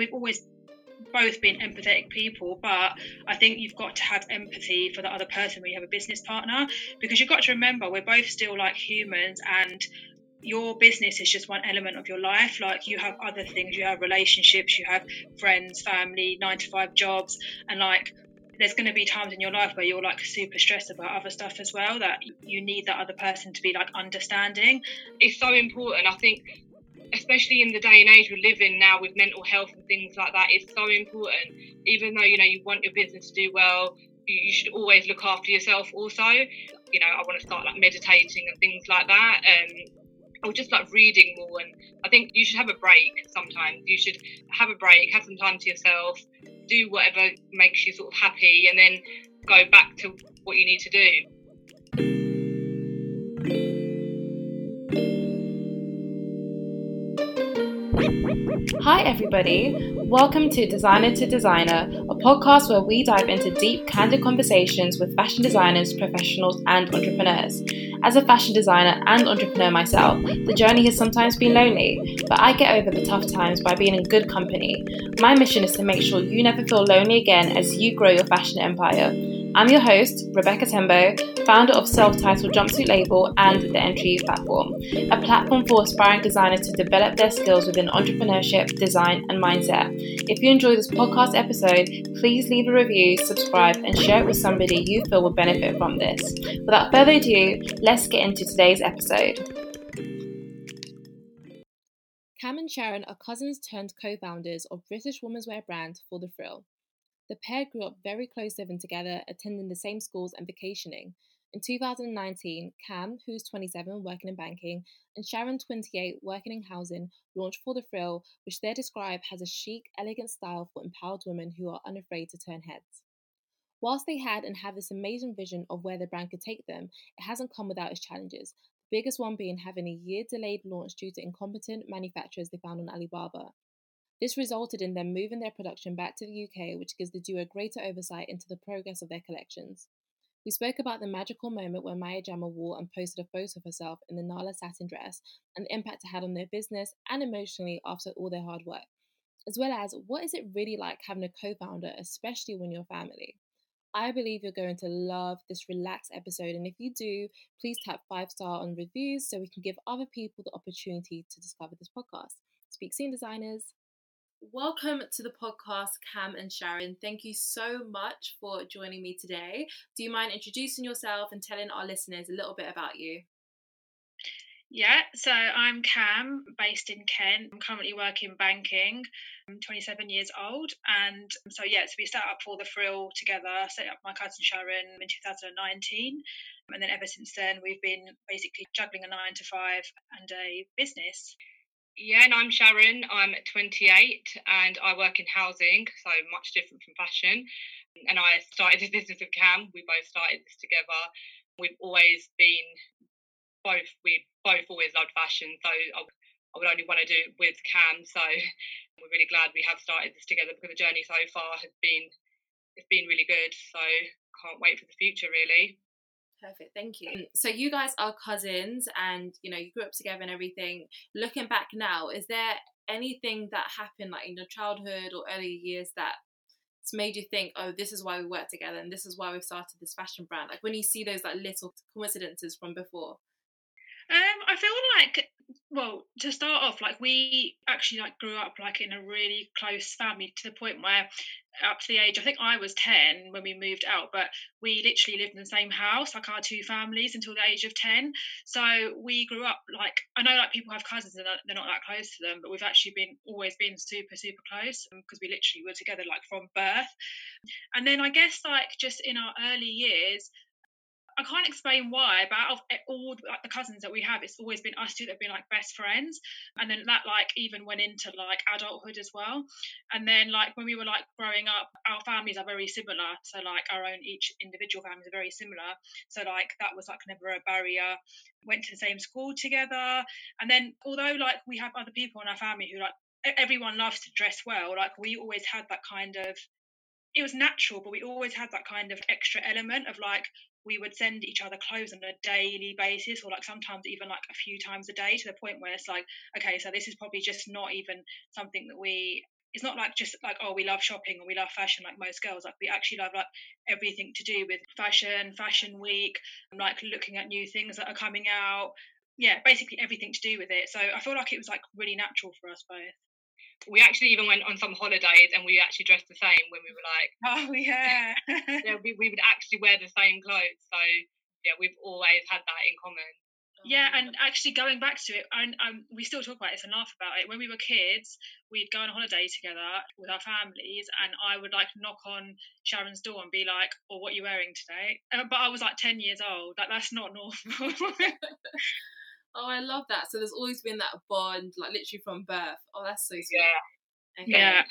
we've always both been empathetic people, but I think you've got to have empathy for the other person when you have a business partner because you've got to remember we're both still like humans and your business is just one element of your life. Like you have other things, you have relationships, you have friends, family, nine to five jobs, and like there's going to be times in your life where you're like super stressed about other stuff as well that you need that other person to be like understanding. It's so important. I think especially in the day and age we live in now with mental health and things like that, it's so important. Even though you know you want your business to do well, you should always look after yourself. Also, you know, I want to start like meditating and things like that. Um, or just like reading more. And I think you should have a break sometimes. You should have a break, have some time to yourself, do whatever makes you sort of happy, and then go back to what you need to do. Hi, everybody. Welcome to Designer to Designer, a podcast where we dive into deep, candid conversations with fashion designers, professionals, and entrepreneurs. As a fashion designer and entrepreneur myself, the journey has sometimes been lonely, but I get over the tough times by being in good company. My mission is to make sure you never feel lonely again as you grow your fashion empire. I'm your host, Rebecca Tembo, founder of self titled Jumpsuit Label and the Entry Platform, a platform for aspiring designers to develop their skills within entrepreneurship, design, and mindset. If you enjoy this podcast episode, please leave a review, subscribe, and share it with somebody you feel will benefit from this. Without further ado, let's get into today's episode. Cam and Sharon are cousins turned co founders of British women's wear brand For the Frill. The pair grew up very close living together, attending the same schools and vacationing. In 2019, Cam, who's 27, working in banking, and Sharon, 28, working in housing, launched For the Frill, which they describe as a chic, elegant style for empowered women who are unafraid to turn heads. Whilst they had and have this amazing vision of where the brand could take them, it hasn't come without its challenges. The biggest one being having a year delayed launch due to incompetent manufacturers they found on Alibaba. This resulted in them moving their production back to the UK, which gives the duo greater oversight into the progress of their collections. We spoke about the magical moment when Maya Jama wore and posted a photo of herself in the Nala satin dress and the impact it had on their business and emotionally after all their hard work, as well as what is it really like having a co founder, especially when you're family. I believe you're going to love this relaxed episode, and if you do, please tap five star on reviews so we can give other people the opportunity to discover this podcast. Speak soon, designers. Welcome to the podcast, Cam and Sharon. Thank you so much for joining me today. Do you mind introducing yourself and telling our listeners a little bit about you? Yeah, so I'm Cam, based in Kent. I'm currently working banking. I'm 27 years old, and so yeah, so we set up for the frill together. Set up my cousin Sharon in 2019, and then ever since then we've been basically juggling a nine to five and a business. Yeah, and I'm Sharon. I'm 28 and I work in housing, so much different from fashion. And I started this business with Cam. We both started this together. We've always been both, we both always loved fashion. So I, would only want to do it with Cam. So we're really glad we have started this together because the journey so far has been, it's been really good. So can't wait for the future, really. Perfect, thank you. So you guys are cousins, and you know you grew up together and everything. Looking back now, is there anything that happened like in your childhood or early years that made you think, oh, this is why we work together, and this is why we've started this fashion brand? Like when you see those like little coincidences from before. Um, I feel like well to start off like we actually like grew up like in a really close family to the point where up to the age i think i was 10 when we moved out but we literally lived in the same house like our two families until the age of 10 so we grew up like i know like people have cousins and they're not that close to them but we've actually been always been super super close um, because we literally were together like from birth. And then i guess like just in our early years I can't explain why, but out of all like, the cousins that we have, it's always been us two that have been like best friends. And then that like even went into like adulthood as well. And then like when we were like growing up, our families are very similar. So like our own each individual families are very similar. So like that was like never a barrier. Went to the same school together. And then although like we have other people in our family who like everyone loves to dress well, like we always had that kind of it was natural, but we always had that kind of extra element of like we would send each other clothes on a daily basis or like sometimes even like a few times a day to the point where it's like okay so this is probably just not even something that we it's not like just like oh we love shopping or we love fashion like most girls. Like we actually love like everything to do with fashion fashion week like looking at new things that are coming out. Yeah basically everything to do with it. So i feel like it was like really natural for us both. We actually even went on some holidays and we actually dressed the same when we were like oh yeah we, we would actually wear the same clothes so yeah we've always had that in common yeah, um, and actually going back to it, and um, we still talk about this and laugh about it. When we were kids, we'd go on a holiday together with our families, and I would like knock on Sharon's door and be like, "Or oh, what are you wearing today?" Uh, but I was like ten years old. Like that's not normal. oh, I love that. So there's always been that bond, like literally from birth. Oh, that's so sweet. Yeah. Okay. Yeah.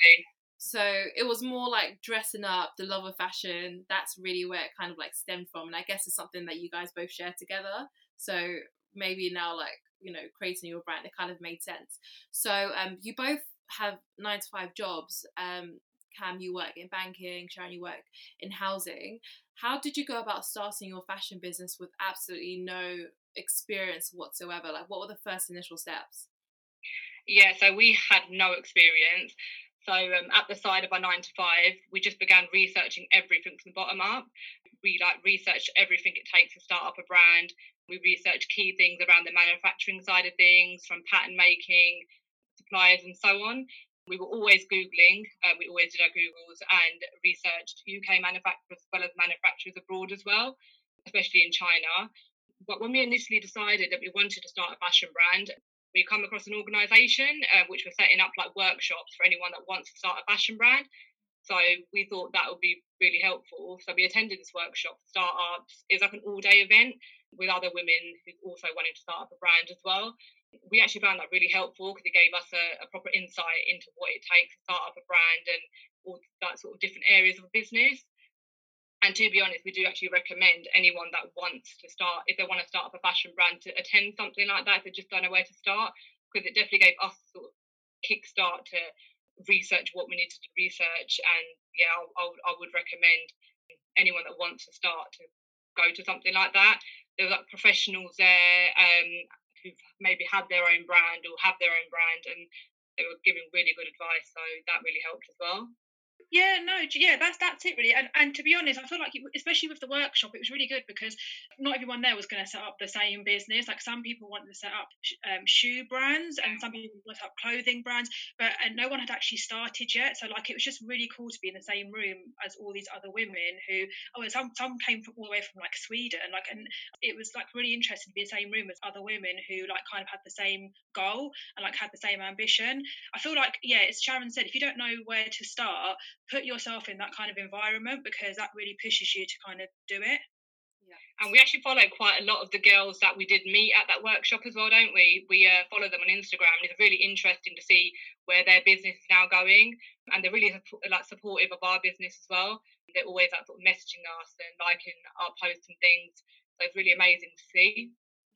So it was more like dressing up, the love of fashion. That's really where it kind of like stemmed from, and I guess it's something that you guys both share together. So maybe now like you know creating your brand it kind of made sense so um you both have nine to five jobs um cam you work in banking sharon you work in housing how did you go about starting your fashion business with absolutely no experience whatsoever like what were the first initial steps yeah so we had no experience so um, at the side of our nine to five we just began researching everything from the bottom up we like researched everything it takes to start up a brand we researched key things around the manufacturing side of things, from pattern making, suppliers, and so on. We were always Googling, uh, we always did our Googles and researched UK manufacturers as well as manufacturers abroad as well, especially in China. But when we initially decided that we wanted to start a fashion brand, we come across an organisation uh, which was setting up like workshops for anyone that wants to start a fashion brand. So we thought that would be really helpful. So we attended this workshop, startups. It was like an all-day event with other women who also wanted to start up a brand as well. We actually found that really helpful because it gave us a, a, proper insight into what it takes to start up a brand and all that sort of different areas of business. And to be honest, we do actually recommend anyone that wants to start, if they want to start up a fashion brand, to attend something like that if they just don't know where to start, because it definitely gave us sort of kickstart to research what we needed to research. And yeah, I, I, I would recommend anyone that wants to start to go to something like that there were like professionals there um, who've maybe had their own brand or have their own brand and they were giving really good advice so that really helped as well yeah, no, yeah, that's that's it really. And and to be honest, I feel like it, especially with the workshop, it was really good because not everyone there was going to set up the same business. Like some people wanted to set up um, shoe brands, and some people wanted to set up clothing brands, but and no one had actually started yet. So like it was just really cool to be in the same room as all these other women who oh, some some came from all the way from like Sweden, like and it was like really interesting to be in the same room as other women who like kind of had the same goal and like had the same ambition. I feel like yeah, as Sharon said, if you don't know where to start put yourself in that kind of environment because that really pushes you to kind of do it. Yeah. And we actually follow quite a lot of the girls that we did meet at that workshop as well, don't we? We uh, follow them on Instagram, and it's really interesting to see where their business is now going. And they're really like supportive of our business as well. They're always like sort of messaging us and liking our posts and things. So it's really amazing to see.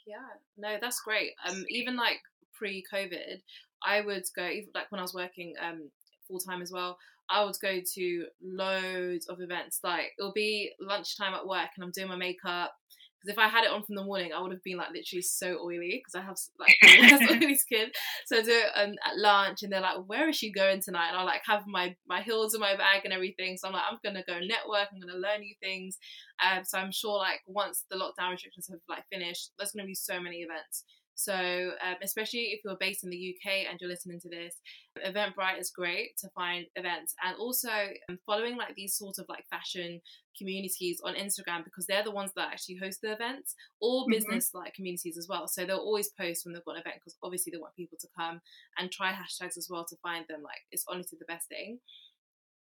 Yeah, no, that's great. Um, even like pre-COVID, I would go even like when I was working um full time as well. I would go to loads of events. Like it'll be lunchtime at work and I'm doing my makeup. Because if I had it on from the morning, I would have been like literally so oily because I have like oily skin. So I do it um, at lunch and they're like, "Where is she going tonight?" And I like have my my heels in my bag and everything. So I'm like, I'm gonna go network. I'm gonna learn new things. Um, so I'm sure like once the lockdown restrictions have like finished, there's gonna be so many events. So, um, especially if you're based in the UK and you're listening to this, Eventbrite is great to find events and also um, following like these sort of like fashion communities on Instagram because they're the ones that actually host the events or mm-hmm. business like communities as well. So they'll always post when they've got an event because obviously they want people to come and try hashtags as well to find them. Like, it's honestly the best thing.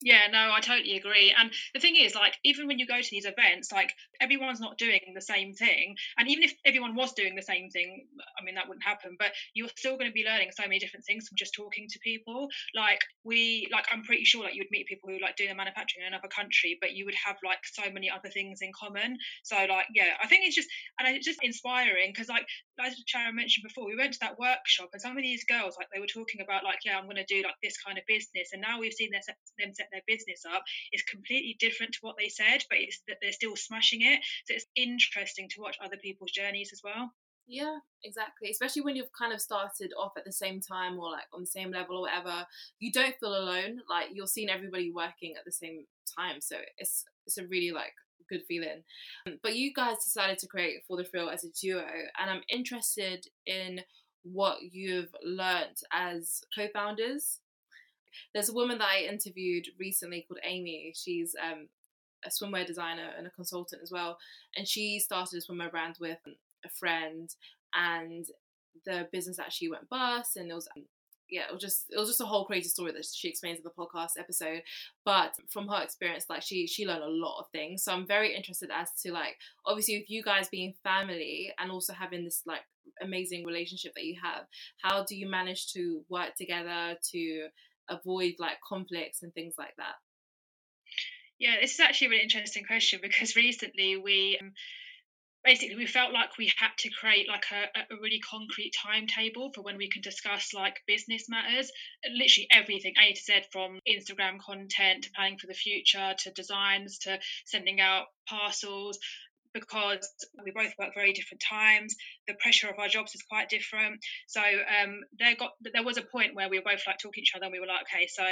Yeah, no, I totally agree. And the thing is, like, even when you go to these events, like, everyone's not doing the same thing. And even if everyone was doing the same thing, I mean, that wouldn't happen, but you're still going to be learning so many different things from just talking to people. Like, we, like, I'm pretty sure, like, you would meet people who, like, do the manufacturing in another country, but you would have, like, so many other things in common. So, like, yeah, I think it's just, and it's just inspiring because, like, as Sharon mentioned before, we went to that workshop and some of these girls, like, they were talking about, like, yeah, I'm going to do, like, this kind of business. And now we've seen them set their business up It's completely different to what they said, but it's that they're still smashing it. So it's interesting to watch other people's journeys as well. Yeah, exactly. Especially when you've kind of started off at the same time or like on the same level or whatever, you don't feel alone. Like you're seeing everybody working at the same time, so it's it's a really like good feeling. But you guys decided to create For the Frill as a duo, and I'm interested in what you've learned as co-founders. There's a woman that I interviewed recently called Amy. She's um, a swimwear designer and a consultant as well, and she started a swimwear brand with a friend, and the business actually went bust, and it was yeah, it was just it was just a whole crazy story that she explains in the podcast episode. But from her experience, like she she learned a lot of things. So I'm very interested as to like obviously with you guys being family and also having this like amazing relationship that you have, how do you manage to work together to avoid like conflicts and things like that? Yeah, this is actually a really interesting question because recently we um, basically we felt like we had to create like a, a really concrete timetable for when we can discuss like business matters. Literally everything a to z from instagram content to planning for the future to designs to sending out parcels because we both work very different times. The pressure of our jobs is quite different. So um, there got there was a point where we were both like talking to each other and we were like okay so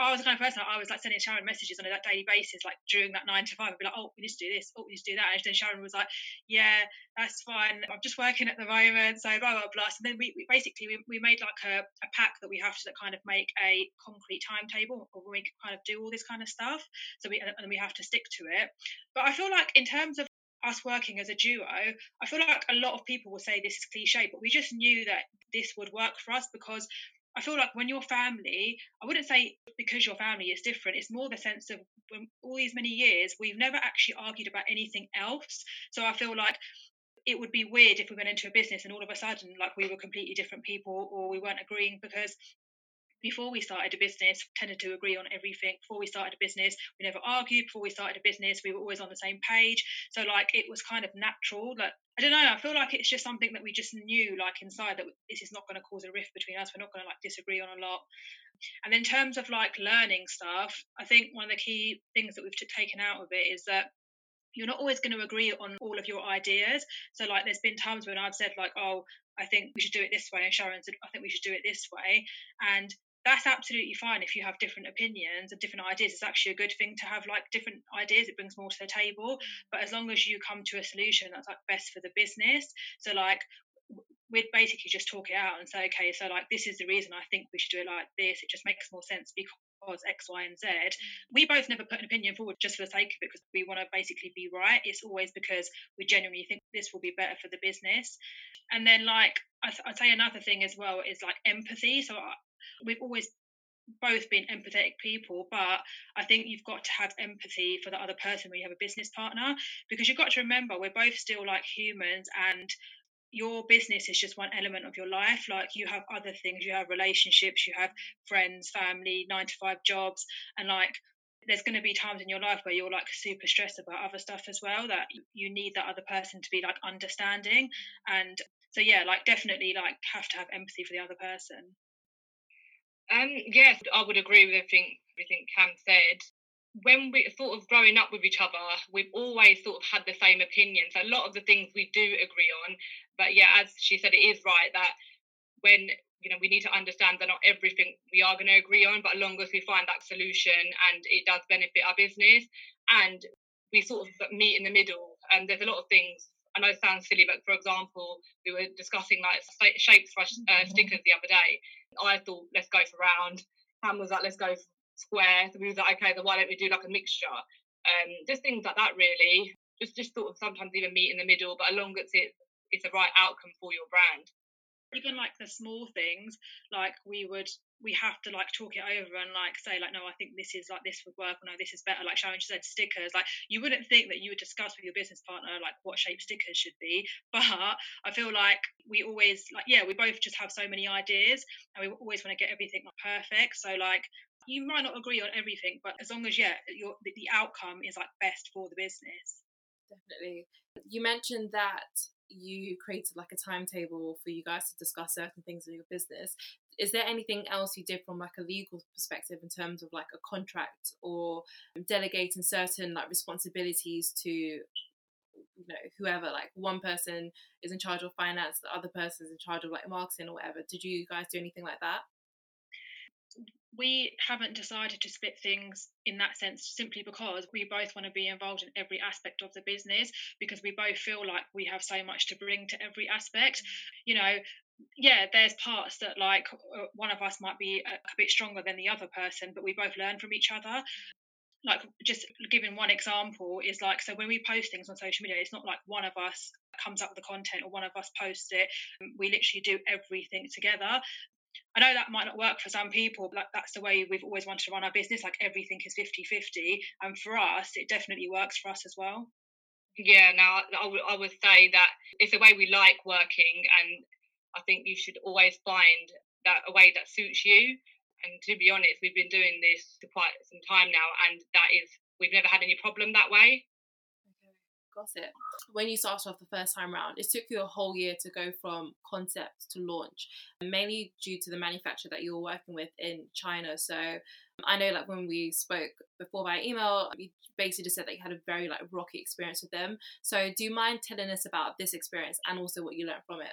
I was the kind of person I was like sending Sharon messages on a daily basis, like during that nine to five. I'd be like, oh, we need to do this, oh, we need to do that. And then Sharon was like, yeah, that's fine. I'm just working at the moment, so blah blah blah. So then we, we basically we, we made like a, a pack that we have to kind of make a concrete timetable, or we can kind of do all this kind of stuff. So we and we have to stick to it. But I feel like in terms of us working as a duo, I feel like a lot of people will say this is cliche, but we just knew that this would work for us because I feel like when you're family, I wouldn't say because your family is different. It's more the sense of when all these many years we've never actually argued about anything else. So I feel like it would be weird if we went into a business and all of a sudden like we were completely different people or we weren't agreeing because before we started a business tended to agree on everything before we started a business we never argued before we started a business we were always on the same page so like it was kind of natural like i don't know i feel like it's just something that we just knew like inside that this is not going to cause a rift between us we're not going to like disagree on a lot and in terms of like learning stuff i think one of the key things that we've taken out of it is that you're not always going to agree on all of your ideas. So, like, there's been times when I've said, like, oh, I think we should do it this way, and Sharon said, I think we should do it this way. And that's absolutely fine if you have different opinions and different ideas. It's actually a good thing to have like different ideas. It brings more to the table. Mm. But as long as you come to a solution that's like best for the business, so like we'd basically just talk it out and say, okay, so like this is the reason I think we should do it like this. It just makes more sense because X, Y, and Z. Mm. We both never put an opinion forward just for the sake of it because we want to basically be right. It's always because we genuinely think this will be better for the business. And then, like, I th- I'd say another thing as well is like empathy. So we've always both been empathetic people, but I think you've got to have empathy for the other person when you have a business partner because you've got to remember we're both still like humans and your business is just one element of your life. Like you have other things, you have relationships, you have friends, family, nine to five jobs, and like there's going to be times in your life where you're like super stressed about other stuff as well that you need that other person to be like understanding and so yeah like definitely like have to have empathy for the other person um, yes, I would agree with everything everything Cam said. When we sort of growing up with each other, we've always sort of had the same opinions. A lot of the things we do agree on, but yeah, as she said, it is right that when you know we need to understand that not everything we are going to agree on, but as long as we find that solution and it does benefit our business, and we sort of meet in the middle. And there's a lot of things I know it sounds silly, but for example, we were discussing like shapes for uh, mm-hmm. stickers the other day. I thought, let's go for round. Cam was like, let's go for square. So we was like, okay, then why don't we do like a mixture? Um, just things like that, really. Just just sort of sometimes even meet in the middle, but as long as it's it's the right outcome for your brand even like the small things like we would we have to like talk it over and like say like no i think this is like this would work or no this is better like sharon said stickers like you wouldn't think that you would discuss with your business partner like what shape stickers should be but i feel like we always like yeah we both just have so many ideas and we always want to get everything like perfect so like you might not agree on everything but as long as yeah your the outcome is like best for the business. Definitely. You mentioned that you created like a timetable for you guys to discuss certain things in your business is there anything else you did from like a legal perspective in terms of like a contract or delegating certain like responsibilities to you know whoever like one person is in charge of finance the other person is in charge of like marketing or whatever? Did you guys do anything like that we haven't decided to split things in that sense simply because we both want to be involved in every aspect of the business because we both feel like we have so much to bring to every aspect. You know yeah there's parts that like uh, one of us might be a, a bit stronger than the other person but we both learn from each other. Like just giving one example is like so when we post things on social media it's not like one of us comes up with the content or one of us posts it. We literally do everything together I know that might not work for some people, but that's the way we've always wanted to run our business. Like everything is 50 50. And for us, it definitely works for us as well. Yeah, now I, would say that it's the way we like working. And I think you should always find that a way that suits you. And to be honest, we've been doing this for quite some time now. And that is, we've never had any problem that way. Got it. When you started off the first time round, it took you a whole year to go from concept to launch, mainly due to the manufacturer that you were working with in China. So I know, like when we spoke before by email, you basically just said that you had a very like rocky experience with them. So do you mind telling us about this experience and also what you learned from it?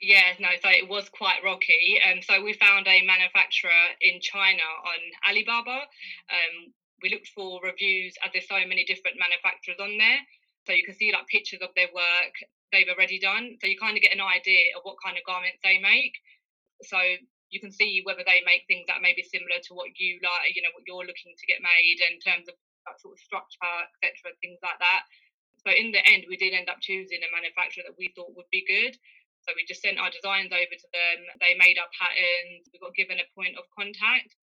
Yeah, no, so it was quite rocky. Um, so we found a manufacturer in China on Alibaba. Um, we looked for reviews as there's so many different manufacturers on there. So you can see like pictures of their work they've already done. So you kind of get an idea of what kind of garments they make. So you can see whether they make things that may be similar to what you like, you know, what you're looking to get made in terms of that sort of structure, etc., things like that. So in the end, we did end up choosing a manufacturer that we thought would be good. So we just sent our designs over to them. They made our patterns. We got given a point of contact,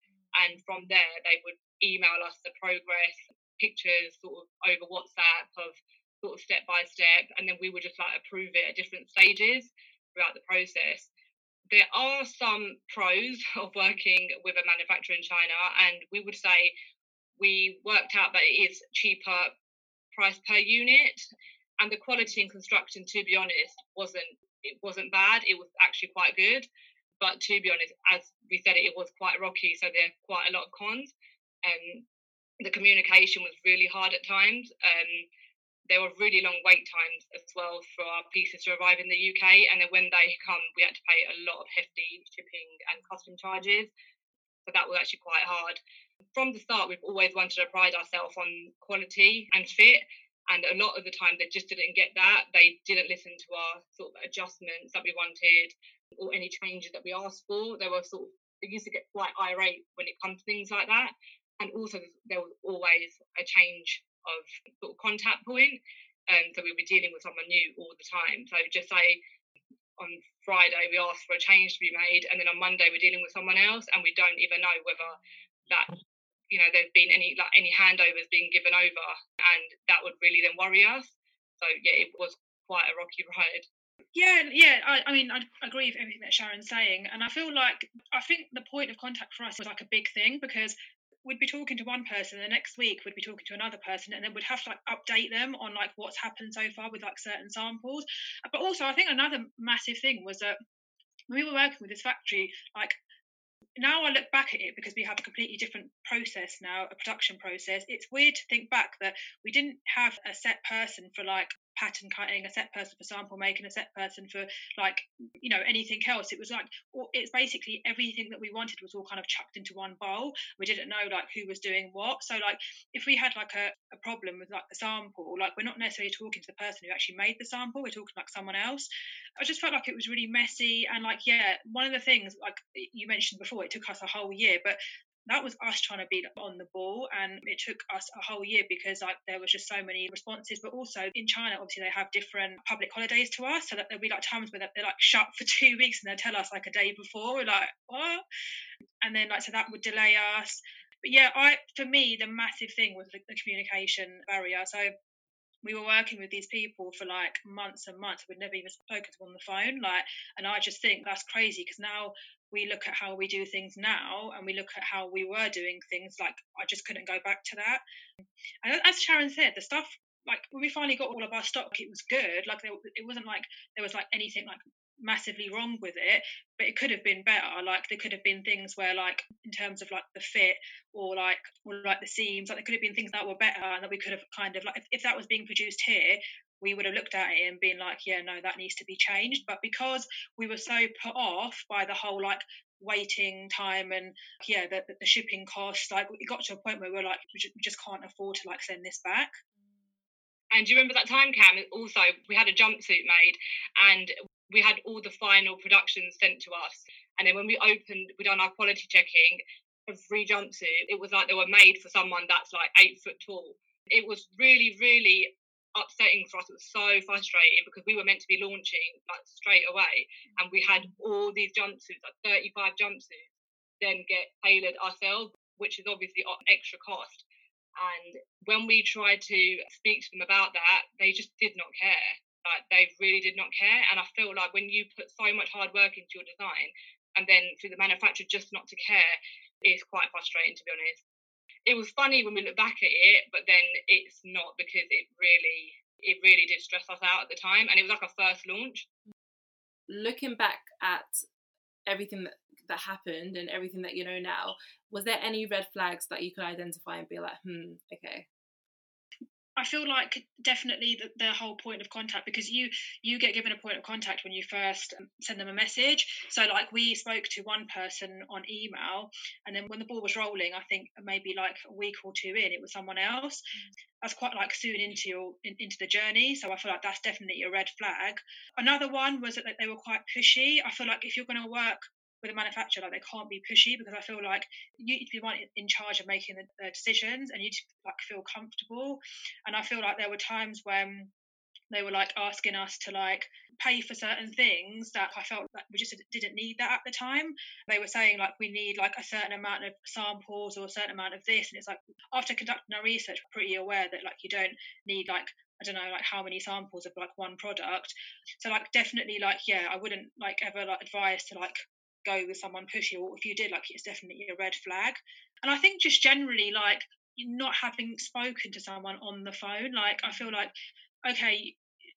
and from there they would email us the progress, pictures sort of over WhatsApp of sort of step by step, and then we would just like approve it at different stages throughout the process. There are some pros of working with a manufacturer in China, and we would say we worked out that it is cheaper price per unit, and the quality and construction, to be honest, wasn't it wasn't bad. It was actually quite good, but to be honest, as we said, it was quite rocky, so there are quite a lot of cons. Um, the communication was really hard at times. Um, there were really long wait times as well for our pieces to arrive in the UK. And then when they come, we had to pay a lot of hefty shipping and custom charges. So that was actually quite hard. From the start, we've always wanted to pride ourselves on quality and fit. And a lot of the time, they just didn't get that. They didn't listen to our sort of adjustments that we wanted or any changes that we asked for. They were sort of, they used to get quite irate when it comes to things like that and also there was always a change of sort of contact point. And so we were dealing with someone new all the time. So just say on Friday we asked for a change to be made, and then on Monday we're dealing with someone else, and we don't even know whether that you know there's been any like any handovers being given over, and that would really then worry us. So yeah, it was quite a rocky ride. Yeah, yeah. I, I mean, I agree with everything that Sharon's saying, and I feel like I think the point of contact for us was like a big thing because we'd be talking to one person the next week we'd be talking to another person and then we'd have to like update them on like what's happened so far with like certain samples but also i think another massive thing was that when we were working with this factory like now I look back at it because we have a completely different process now, a production process. It's weird to think back that we didn't have a set person for like pattern cutting, a set person for sample making, a set person for like you know anything else. It was like it's basically everything that we wanted was all kind of chucked into one bowl. We didn't know like who was doing what. So like if we had like a, a problem with like the sample, like we're not necessarily talking to the person who actually made the sample. We're talking like someone else. I just felt like it was really messy and like yeah, one of the things like you mentioned before, it took us a whole year, but that was us trying to be on the ball and it took us a whole year because like there was just so many responses. But also in china obviously they have different public holidays to us so that there'll be like times where they're like shut for two weeks and they'll tell us like a day before. We're like what? And then like so that would delay us. But yeah i for me the massive thing was the, the communication barrier. So we were working with these people for like months and months. We'd never even spoken to them on the phone. Like, and I just think that's crazy because now we look at how we do things now and we look at how we were doing things like i just couldn't go back to that and as sharon said the stuff like when we finally got all of our stock it was good like it wasn't like there was like anything like massively wrong with it but it could have been better. Like there could have been things where like in terms of like the fit or like or like the seams like there could have been things that were better and that we could have kind of like if, if that was being produced here we would have looked at it and been like yeah no that needs to be changed. But because we were so put off by the whole like waiting time and yeah the, the shipping costs like it got to a point where we are like we just, we just can't afford to like send this back. And do you remember that time, Cam? Also, we had a jumpsuit made and we had all the final productions sent to us. And then when we opened, we done our quality checking, every jumpsuit, it was like they were made for someone that's like eight foot tall. It was really, really upsetting for us. It was so frustrating because we were meant to be launching like straight away, and we had all these jumpsuits, like 35 jumpsuits, then get tailored ourselves, which is obviously extra cost. And when we tried to speak to them about that, they just did not care. Like they really did not care. And I feel like when you put so much hard work into your design and then for the manufacturer just not to care, is quite frustrating to be honest. It was funny when we look back at it, but then it's not because it really it really did stress us out at the time and it was like our first launch. Looking back at everything that, that happened and everything that you know now, was there any red flags that you could identify and be like, hmm, okay? I feel like definitely the, the, whole point of contact because you you get given a point of contact when you first um, send them a message. So like we spoke to one person on email, and then when the ball was rolling, I think maybe like a week or two in, it was someone else. Mm. That's quite like soon into your in, into the journey. So I feel like that's definitely a red flag. Another one was that they were quite pushy. I feel like if you're going to work with a manufacturer, like they can't be pushy because I feel like you need to be one in charge of making the, decisions and you need to like feel comfortable. And I feel like there were times when they were like asking us to like pay for certain things that I felt like we just didn't need that at the time. They were saying like we need like a certain amount of samples or a certain amount of this, and it's like after conducting our research, we're pretty aware that like you don't need like I don't know like how many samples of like one product. So like definitely like yeah, I wouldn't like ever like advise to like go with someone pushy, or if you did, like it's definitely a red flag. And I think just generally, like not having spoken to someone on the phone, like I feel like, okay,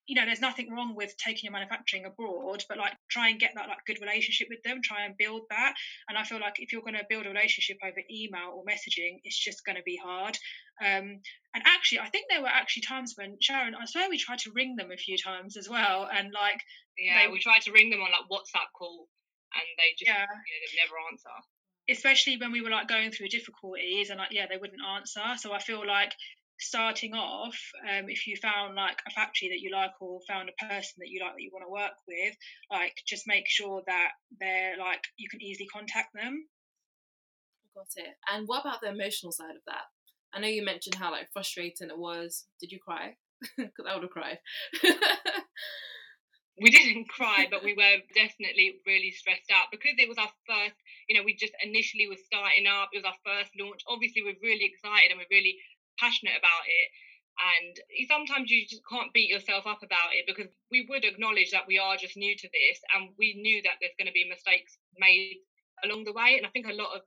you know, there's nothing wrong with taking your manufacturing abroad, but like try and get that like good relationship with them, try and build that. And I feel like if you're going to build a relationship over email or messaging, it's just going to be hard. Um, and actually, I think there were actually times when Sharon, I swear we tried to ring them a few times as well, and like yeah, they, we tried to ring them on like WhatsApp call and they just yeah. you know, never answer. Especially when we were like going through difficulties and like yeah, they wouldn't answer. So I feel like starting off, um, if you found like a factory that you like or found a person that you like that you want to work with, like just make sure that they're like you can easily contact them. Got it. And what about the emotional side of that? I know you mentioned how like frustrating it was. Did you cry? Because I would have cried. we didn't cry, but we were definitely really stressed out because it was our first, you know, we just initially were starting up. It was our first launch. Obviously, we're really excited and we're really passionate about it. And sometimes you just can't beat yourself up about it because we would acknowledge that we are just new to this and we knew that there's going to be mistakes made along the way. And I think a lot of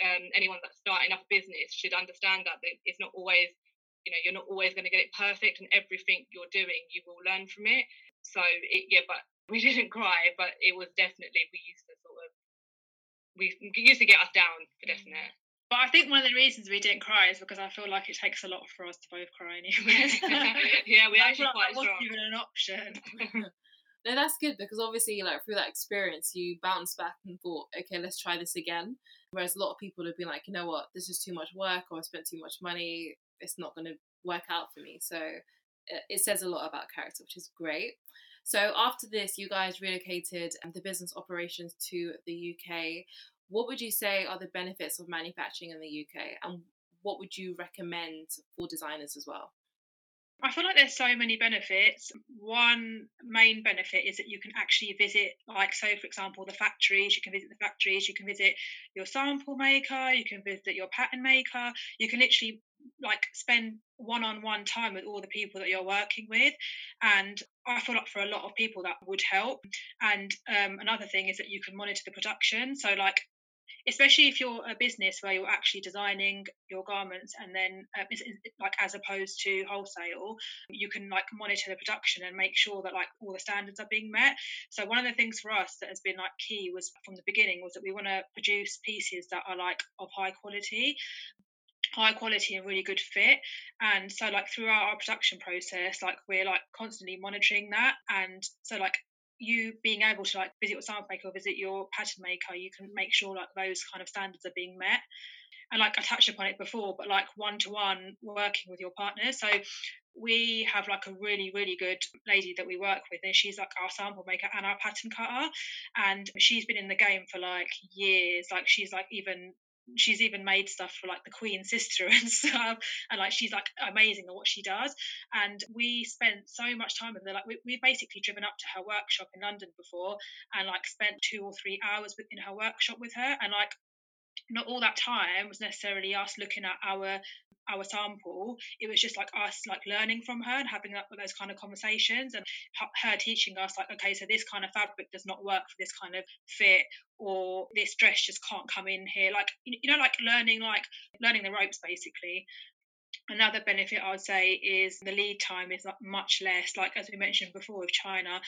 um, anyone that's starting up a business should understand that it's not always you know you're not always going to get it perfect and everything you're doing you will learn from it so it, yeah, but we didn't cry, but it was definitely we used to sort of we used to get us down for mm. definite. But I think one of the reasons we didn't cry is because I feel like it takes a lot for us to both cry anyway. yeah, we actually quite strong. wasn't even an option. no, that's good because obviously, like through that experience, you bounce back and thought, okay, let's try this again. Whereas a lot of people have been like, you know what, this is too much work, or I spent too much money. It's not going to work out for me. So Uh, it says a lot about character, which is great. So after this, you guys relocated um, the business operations to the UK. What would you say are the benefits of manufacturing in the UK, and what would you recommend for designers as well? I feel like there's so many benefits. One main benefit is that you can actually visit, like, so for example, the factories. You can visit the factories, you can visit your sample maker, you can visit your pattern maker. You can literally like spend one-on-one time with all the people that you're working with and i feel like for a lot of people that would help. And um, another thing is that you can monitor the production. So like especially if you're a business where you're actually designing your garments and then it's like as opposed to wholesale you can like monitor the production and make sure that like all the standards are being met. So one of the things for us that has been like key was from the beginning was that we want to produce pieces that are like of high quality high quality and really good fit and so like throughout our production process like we're like constantly monitoring that and so like you being able to like visit your sample maker or visit your pattern maker, you can make sure like those kind of standards are being met. And like I touched upon it before, but like one to one working with your partner. So we have like a really really good lady that we work with and she's like our sample maker and our pattern cutter and she's been in the game for like years like she's like even she's even made stuff for like the queen's sister and stuff and like she's like amazing at what she does and we spent so much time with her like we, we've basically driven up to her workshop in london before and like spent two or three hours in her workshop with her and like not all that time was necessarily us looking at our our sample it was just like us like learning from her and having that, those kind of conversations and her teaching us like okay so this kind of fabric does not work for this kind of fit or this dress just can't come in here like you know like learning like learning the ropes basically Another benefit I would say is the lead time is much less. Like as we mentioned before with China,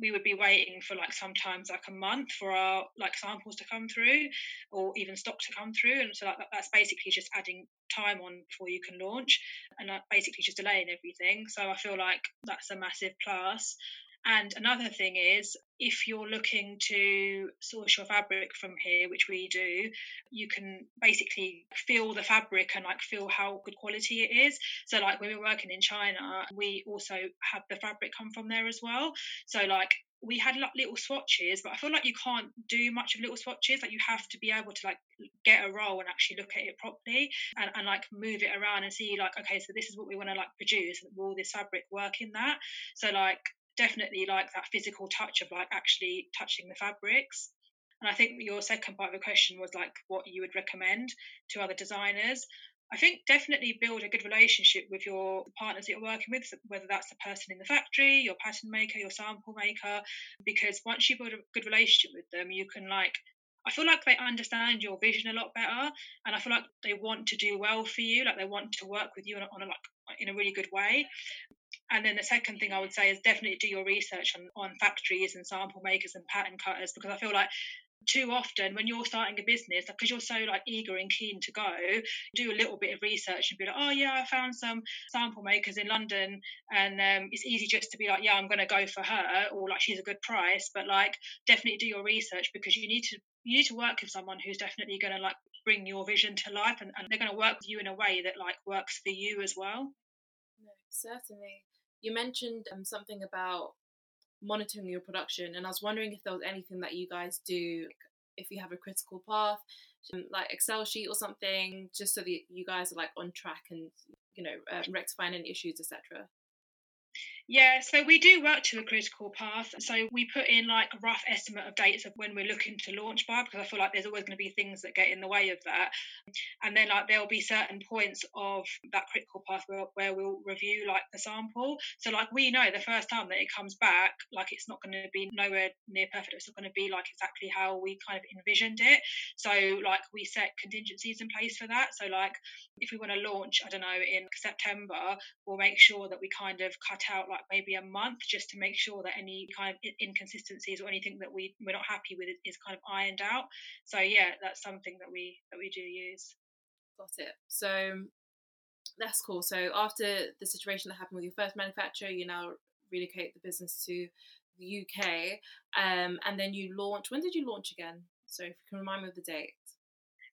we would be waiting for like sometimes like a month for our like samples to come through or even stock to come through. And so like, that's basically just adding time on before you can launch and that basically just delaying everything. So i feel like that's a massive plus and another thing is, if you're looking to source your fabric from here, which we do, you can basically feel the fabric and like feel how good quality it is. So, like when we're working in China, we also have the fabric come from there as well. So, like we had like little swatches, but I feel like you can't do much of little swatches. Like you have to be able to like get a roll and actually look at it properly and, and like move it around and see like, okay, so this is what we want to like produce. Will this fabric work in that? So like definitely like that physical touch of like actually touching the fabrics. And I think your second part of the question was like what you would recommend to other designers. I think definitely build a good relationship with your partners that you're working with, whether that's the person in the factory, your pattern maker, your sample maker, because once you build a good relationship with them, you can like I feel like they understand your vision a lot better, and I feel like they want to do well for you. Like they want to work with you on a, on a like in a really good way. And then the second thing I would say is definitely do your research on, on factories and sample makers and pattern cutters because I feel like too often when you're starting a business because you're so like eager and keen to go do a little bit of research and be like oh yeah i found some sample makers in london and um, it's easy just to be like yeah i'm going to go for her or like she's a good price but like definitely do your research because you need to you need to work with someone who's definitely going to like bring your vision to life and, and they're going to work with you in a way that like works for you as well. No, certainly you mentioned um, something about monitoring your production, and I was wondering if there was anything that you guys do, if you have a critical path, um, like Excel sheet or something, just so that you guys are like on track and you know um, rectifying any issues, etc. Yeah, so we do work to a critical path. So we put in like a rough estimate of dates of when we're looking to launch by because I feel like there's always going to be things that get in the way of that. And then like there'll be certain points of that critical path where, where we'll review like the sample. So like we know the first time that it comes back, like it's not going to be nowhere near perfect. It's not going to be like exactly how we kind of envisioned it. So like we set contingencies in place for that. So like if we want to launch, I don't know, in September, we'll make sure that we kind of cut out like maybe a month just to make sure that any kind of inconsistencies or anything that we we're not happy with is kind of ironed out. So yeah, that's something that we that we do use. Got it. So that's cool. So after the situation that happened with your first manufacturer, you now relocate the business to the UK, um, and then you launch. When did you launch again? So if you can remind me of the date.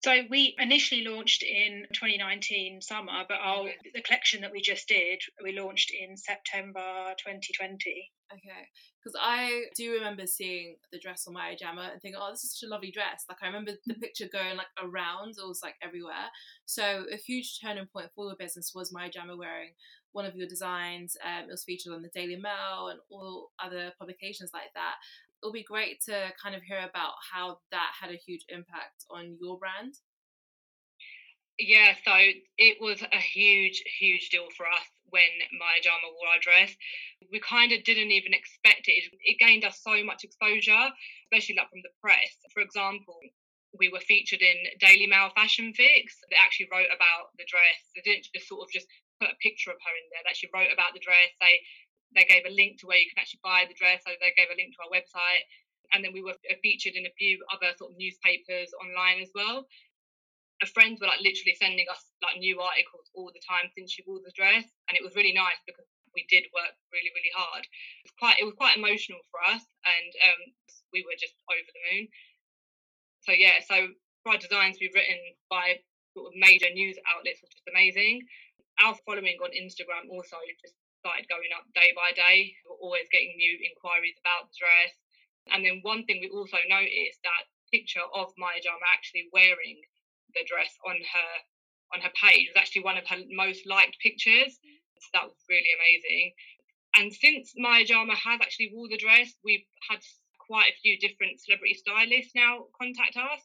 So we initially launched in 2019 summer, but our, the collection that we just did, we launched in September 2020. Okay, because I do remember seeing the dress on Maya Jama and thinking, oh, this is such a lovely dress. Like I remember the mm. picture going like around, it was like everywhere. So a huge turning point for the business was Maya Jama wearing one of your designs. Um, it was featured on the Daily Mail and all other publications like that it'll be great to kind of hear about how that had a huge impact on your brand. Yeah, so it was a huge, huge deal for us when Maya Jama wore our dress. We kind of didn't even expect it. It gained us so much exposure, especially like from the press. For example, we were featured in Daily Mail Fashion Fix. They actually wrote about the dress. They didn't just sort of just put a picture of her in there. They actually wrote about the dress. They they gave a link to where you can actually buy the dress. So they gave a link to our website. And then we were featured in a few other sort of newspapers online as well. Our friends were like literally sending us like new articles all the time since she wore the dress, and it was really nice because we did work really really hard. It was quite it was quite emotional for us, and um, we were just over the moon. So yeah, so for our designs we've written by sort of major news outlets, which is amazing. Our following on Instagram also just started going up day by day. We were always getting new inquiries about the dress. And then one thing we also noticed that picture of Maya Jama actually wearing the dress on her on her page was actually one of her most liked pictures. So that was really amazing. And since Maya Jama has actually wore the dress, we've had quite a few different celebrity stylists now contact us,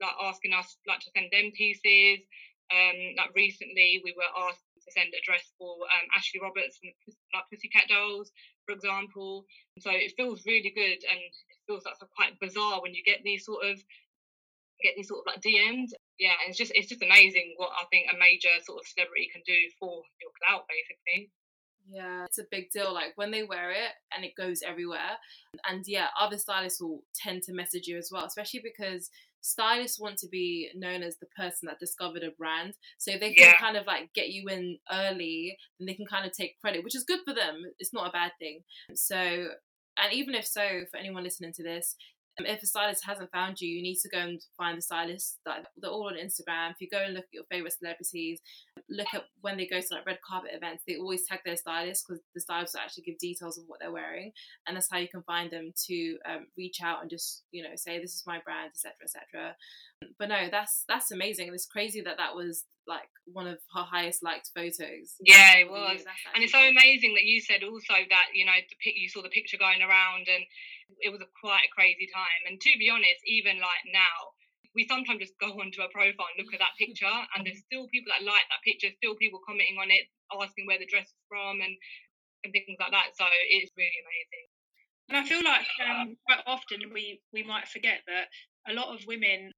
like asking us like to send them pieces. Um, like recently, we were asked send a dress for um, Ashley Roberts and like Pussycat Dolls, for example. So it feels really good, and it feels like quite bizarre when you get these sort of get these sort of like DMs. Yeah, and it's just it's just amazing what I think a major sort of celebrity can do for your clout, basically. Yeah, it's a big deal. Like when they wear it and it goes everywhere. And yeah, other stylists will tend to message you as well, especially because stylists want to be known as the person that discovered a brand. So if they can yeah. kind of like get you in early, then they can kind of take credit, which is good for them. It's not a bad thing. So, and even if so, for anyone listening to this, if a stylist hasn't found you, you need to go and find the stylist. That they're all on Instagram. If you go and look at your favorite celebrities, look at when they go to like red carpet events, they always tag their stylist because the stylists actually give details of what they're wearing, and that's how you can find them to um, reach out and just you know say this is my brand, etc., etc. But no, that's that's amazing, it's crazy that that was like one of her highest liked photos. Yeah, it was, and it's so amazing that you said also that you know the pic you saw the picture going around and it was a quite a crazy time. And to be honest, even like now, we sometimes just go onto a profile and look at that picture, and there's still people that like that picture, still people commenting on it, asking where the dress is from, and and things like that. So it's really amazing. And I feel like um, quite often we we might forget that a lot of women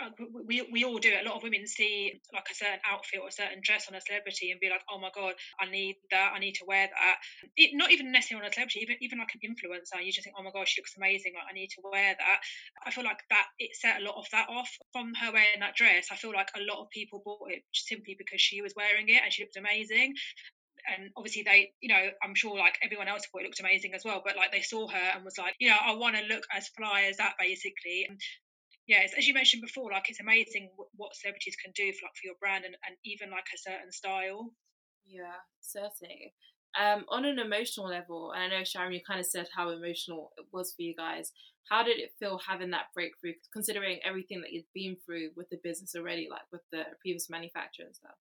Uh, we, we all do it. A lot of women see like a certain outfit or a certain dress on a celebrity and be like, oh my god, I need that. I need to wear that. It, not even necessarily on a celebrity, even even like an influencer. You just think, oh my god, she looks amazing. Like I need to wear that. I feel like that it set a lot of that off from her wearing that dress. I feel like a lot of people bought it simply because she was wearing it and she looked amazing and obviously they you know i'm sure like everyone else thought it looked amazing as well but like they saw her and was like you know i want to look as fly as that basically yeah, as you mentioned before, like it's amazing what celebrities can do for like for your brand and, and even like a certain style. Yeah, certainly. Um, on an emotional level, and I know Sharon, you kind of said how emotional it was for you guys. How did it feel having that breakthrough, considering everything that you'd been through with the business already, like with the previous manufacturer and stuff?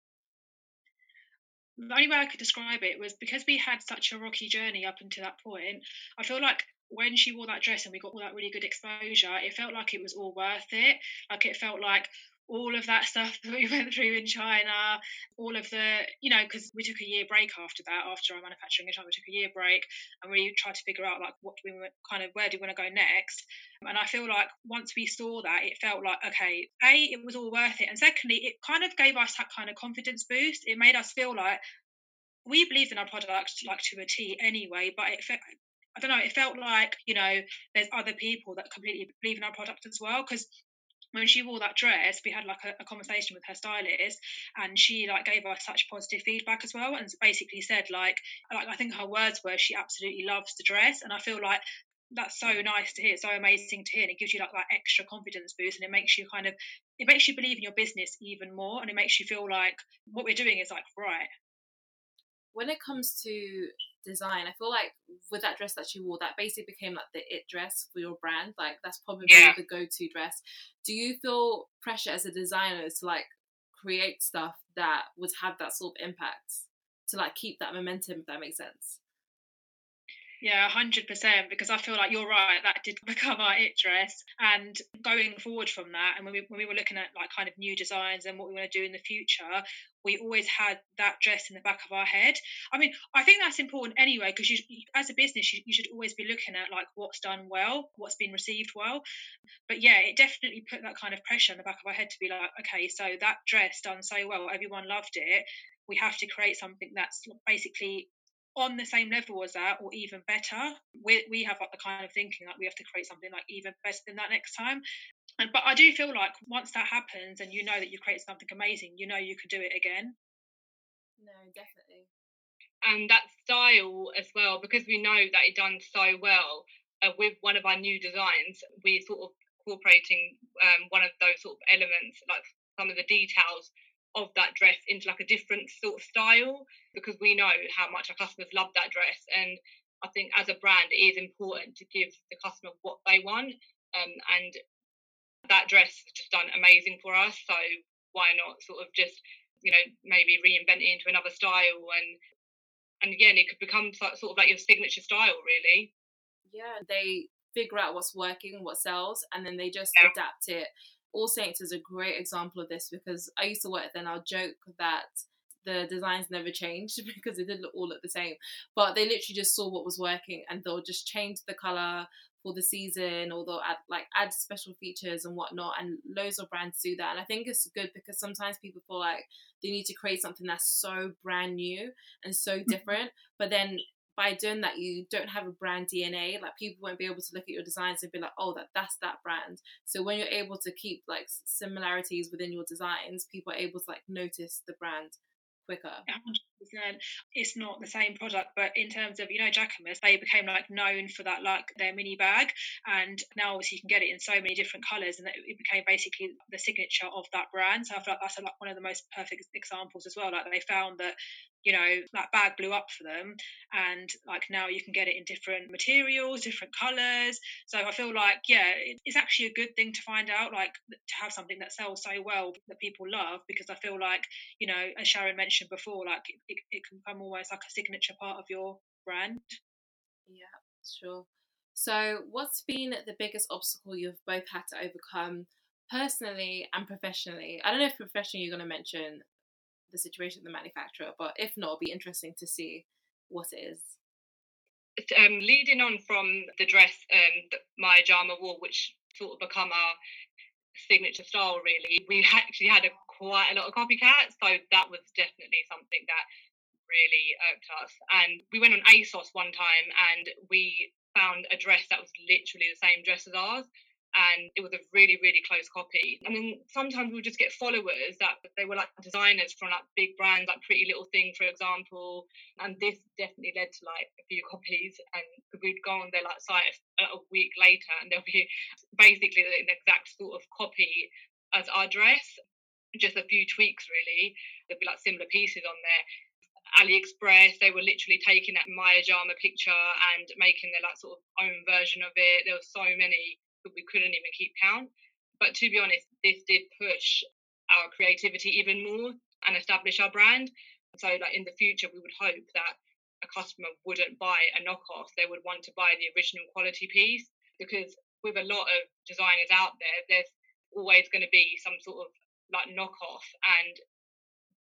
The only way I could describe it was because we had such a rocky journey up until that point. I feel like when she wore that dress and we got all that really good exposure, it felt like it was all worth it. Like it felt like all of that stuff that we went through in China, all of the, you know, because we took a year break after that, after our manufacturing in China, we took a year break and we tried to figure out like what we were kind of where do we want to go next. And I feel like once we saw that, it felt like, okay, A, it was all worth it. And secondly, it kind of gave us that kind of confidence boost. It made us feel like we believed in our product like to a T anyway, but it felt, I don't know, it felt like, you know, there's other people that completely believe in our product as well. Because when she wore that dress, we had like a, a, conversation with her stylist, and she like gave us such positive feedback as well, and basically said like, like I think her words were she absolutely loves the dress, and I feel like that's so mm. nice to hear, so amazing to hear, and it gives you like that extra confidence boost, and it makes you kind of it makes you believe in your business even more, and it makes you feel like what we're doing is like right. When it comes to design. I feel like with that dress that she wore, that basically became like the it dress for your brand. Like that's probably yeah. the go-to dress. Do you feel pressure as a designer to like create stuff that would have that sort of impact to like keep that momentum? If that makes sense. Yeah, hundred percent. Because I feel like you're right. That did become our it dress, and going forward from that, and when we when we were looking at like kind of new designs and what we want to do in the future, we always had that dress in the back of our head. I mean, I think that's important anyway, because you, as a business, you, you should always be looking at like what's done well, what's been received well. But yeah, it definitely put that kind of pressure in the back of our head to be like, okay, so that dress done so well, everyone loved it. We have to create something that's basically on the same level as that or even better. We, we have like the kind of thinking like we have to create something like even better than that next time. And but i do feel like once that happens and you know that you create something amazing you know you can do it again. No definitely. And that style as well because we know that it done so well uh, with one of our new designs we sort of incorporating um, one of those sort of elements like some of the details of that dress into like a different sort of style because we know how much our customers love that dress. And I think as a brand it is important to give the customer what they want um, and that dress has just done amazing for us. So why not sort of just you know maybe reinvent it into another style and and again it could become sort of like your signature style really. Yeah they figure out what's working what sells and then they just yeah. adapt it AllSaints is a great example of this because I used to work there and I'll joke that the designs never changed because they did look all look the same. But they literally just saw what was working and they'll just change the colour for the season or they'll add like add special features and whatnot and loads of brands do that and i think it's good because sometimes people feel like they need to create something that's so brand new and so mm-hmm. different but then by doing that you don't have a brand DNA. Like people won't be able to look at your designs and be like, oh, that that's that brand. So when you're able to keep like similarities within your designs, people are able to like notice the brand quicker. 100%. It's not the same product, but in terms of, you know, Jacquemus, they became like known for that, like their mini bag. And now obviously you can get it in so many different colours and it became basically the signature of that brand. So I feel like that's like one of the most perfect examples as well. Like they found that you know that bag blew up for them and like now you can get it in different materials different colors so i feel like yeah it's actually a good thing to find out like to have something that sells so well that people love because i feel like you know as sharon mentioned before like it, it can become almost like a signature part of your brand. Yeah sure so what's been the biggest obstacle you've both had to overcome personally and professionally? I don't know if professionally you're going to mention the situation of the manufacturer, but if not, it'll be interesting to see what it is. Um, leading on from the dress, um, Maya Jama wore, which sort of become our signature style, really, we actually had a, quite a lot of copycats, so that was definitely something that really irked us. And we went on ASOS one time, and we found a dress that was literally the same dress as ours and it was a really really close copy. I mean sometimes we would just get followers that they were like designers from like big brands like PrettyLittleThing for example and this definitely led to like a few copies and we'd go on their like site a week later and there'll be basically an exact sort of copy as our dress just a few tweaks really. There'll be like similar pieces on there. AliExpress, they were literally taking that Maya Jama picture and making their like sort of own version of it. There were so many we couldn't even keep count. But to be honest, this did push our creativity even more and establish our brand. So, like in the future, we would hope that a customer wouldn't buy a knockoff; they would want to buy the original quality piece. Because with a lot of designers out there, there's always going to be some sort of like knockoff, and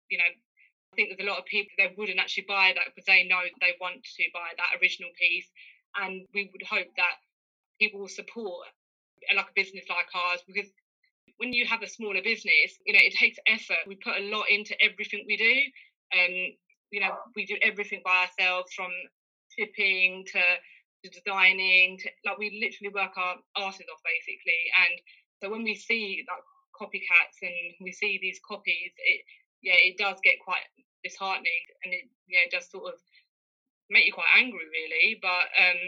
you know, I think there's a lot of people that wouldn't actually buy that because they know they want to buy that original piece. And we would hope that people will support like a business like ours because when you have a smaller business, you know, it takes effort. We put a lot into everything we do. And, you know, we do everything by ourselves from shipping to, to designing to like we literally work our asses off basically. And so when we see like copycats and we see these copies, it yeah, it does get quite disheartening and it yeah, it does sort of make you quite angry really. But um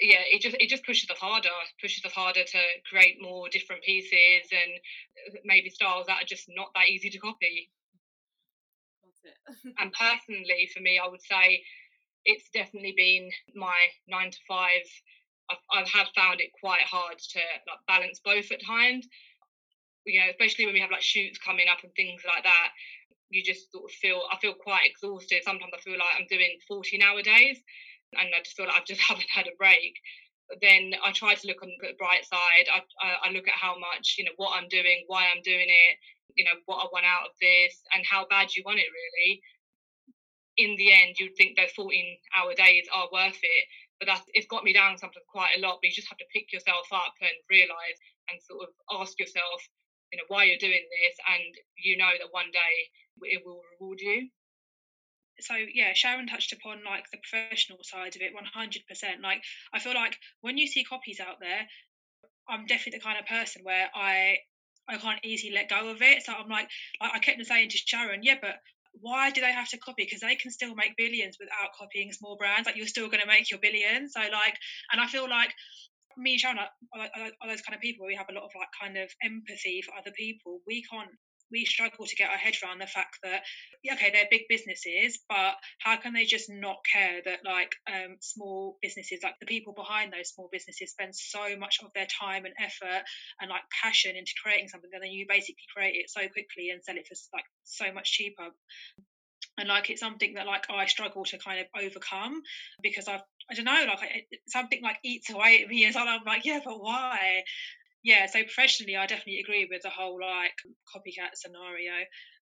yeah, it just it just pushes us harder, pushes us harder to create more different pieces and uh, maybe styles that are just not that easy to copy. and personally, for me, I would say it's definitely been my nine to five. I've, I have found it quite hard to like balance both at times. You know, especially when we have like shoots coming up and things like that. You just sort of feel I feel quite exhausted. Sometimes I feel like I'm doing 40 nowadays and I just feel like I've just haven't had a break. But then I try to look on the bright side. I, I, I look at how much, you know, what I'm doing, why I'm doing it, you know, what I want out of this, and how bad you want it, really. In the end, you'd think those 14 hour days are worth it. But that's, it's got me down sometimes quite a lot. But you just have to pick yourself up and realize and sort of ask yourself, you know, why you're doing this. And you know that one day it will reward you so yeah sharon touched upon like the professional side of it 100% like i feel like when you see copies out there i'm definitely the kind of person where i i can't easily let go of it. So i'm like i kept saying to sharon yeah but why do they have to copy? Because they can still make billions without copying small brands. Like you're still going to make your billions. So like and i feel like me and Sharon are, are, are, those kind of people where we have a lot of like kind of empathy for other people. We can't we struggle to get our head around the fact that okay they're big businesses but how can they just not care that like um, small businesses like the people behind those small businesses spend so much of their time and effort and like passion into creating something and then you basically create it so quickly and sell it for like so much cheaper? And like it's something that like I struggle to kind of overcome because I've I don't know like something like eats away at me and so I'm like yeah but why yeah, so professionally, I definitely agree with the whole like copycat scenario.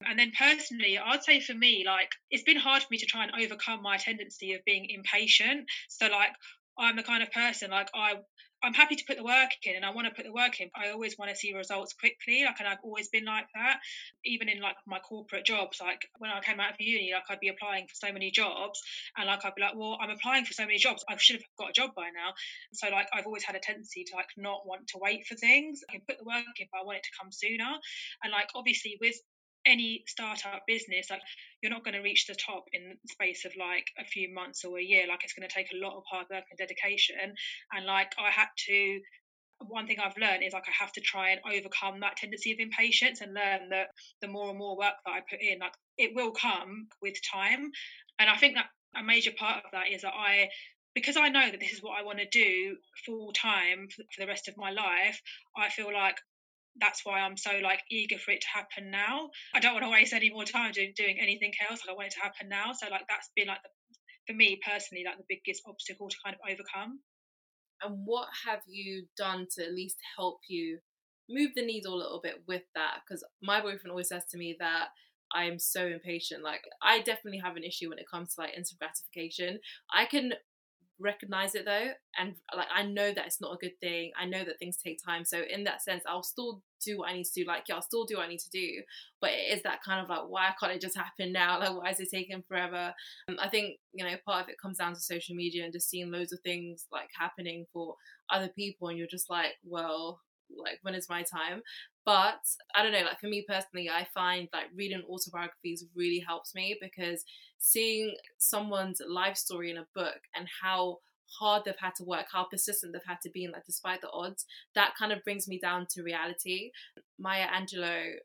And then personally, I'd say for me, like it's been hard for me to try and overcome my tendency of being impatient. So like I'm the kind of person like I I'm happy to put the work in and I want to put the work in. I always want to see results quickly. Like, and I've always been like that. Even in like my corporate jobs, like when I came out of uni, like I'd be applying for so many jobs and like I'd be like, well, I'm applying for so many jobs. I should have got a job by now. So like I've always had a tendency to like not want to wait for things. I can put the work in, but I want it to come sooner. And like obviously with any startup business, like you're not going to reach the top in the space of like a few months or a year. Like it's going to take a lot of hard work and dedication. And like I had to one thing I've learned is like I have to try and overcome that tendency of impatience and learn that the more and more work that I put in, like it will come with time. And I think that a major part of that is that I because I know that this is what I want to do full time for the rest of my life, I feel like that's why I'm so like eager for it to happen now. I don't want to waste any more time doing doing anything else. Like I want it to happen now. So like that's been like the, for me personally like the biggest obstacle to kind of overcome. And what have you done to at least help you move the needle a little bit with that? Because my boyfriend always says to me that I am so impatient. Like I definitely have an issue when it comes to like instant gratification. I can recognize it though and like i know that it's not a good thing. I know that things take time. So in that sense i'll still do what i need to do. Like yeah i'll still do what i need to do but it is that kind of like why can't it just happen now? Like why is it taking forever? Um, i think you know part of it comes down to social media and just seeing loads of things like happening for other people and you're just like well like when is my time but i don't know like for me personally i find like reading autobiographies really helps me because seeing someone's life story in a book and how hard they've had to work, how persistent they've had to be, in like despite the odds, that kind of brings me down to reality. Maya Angelou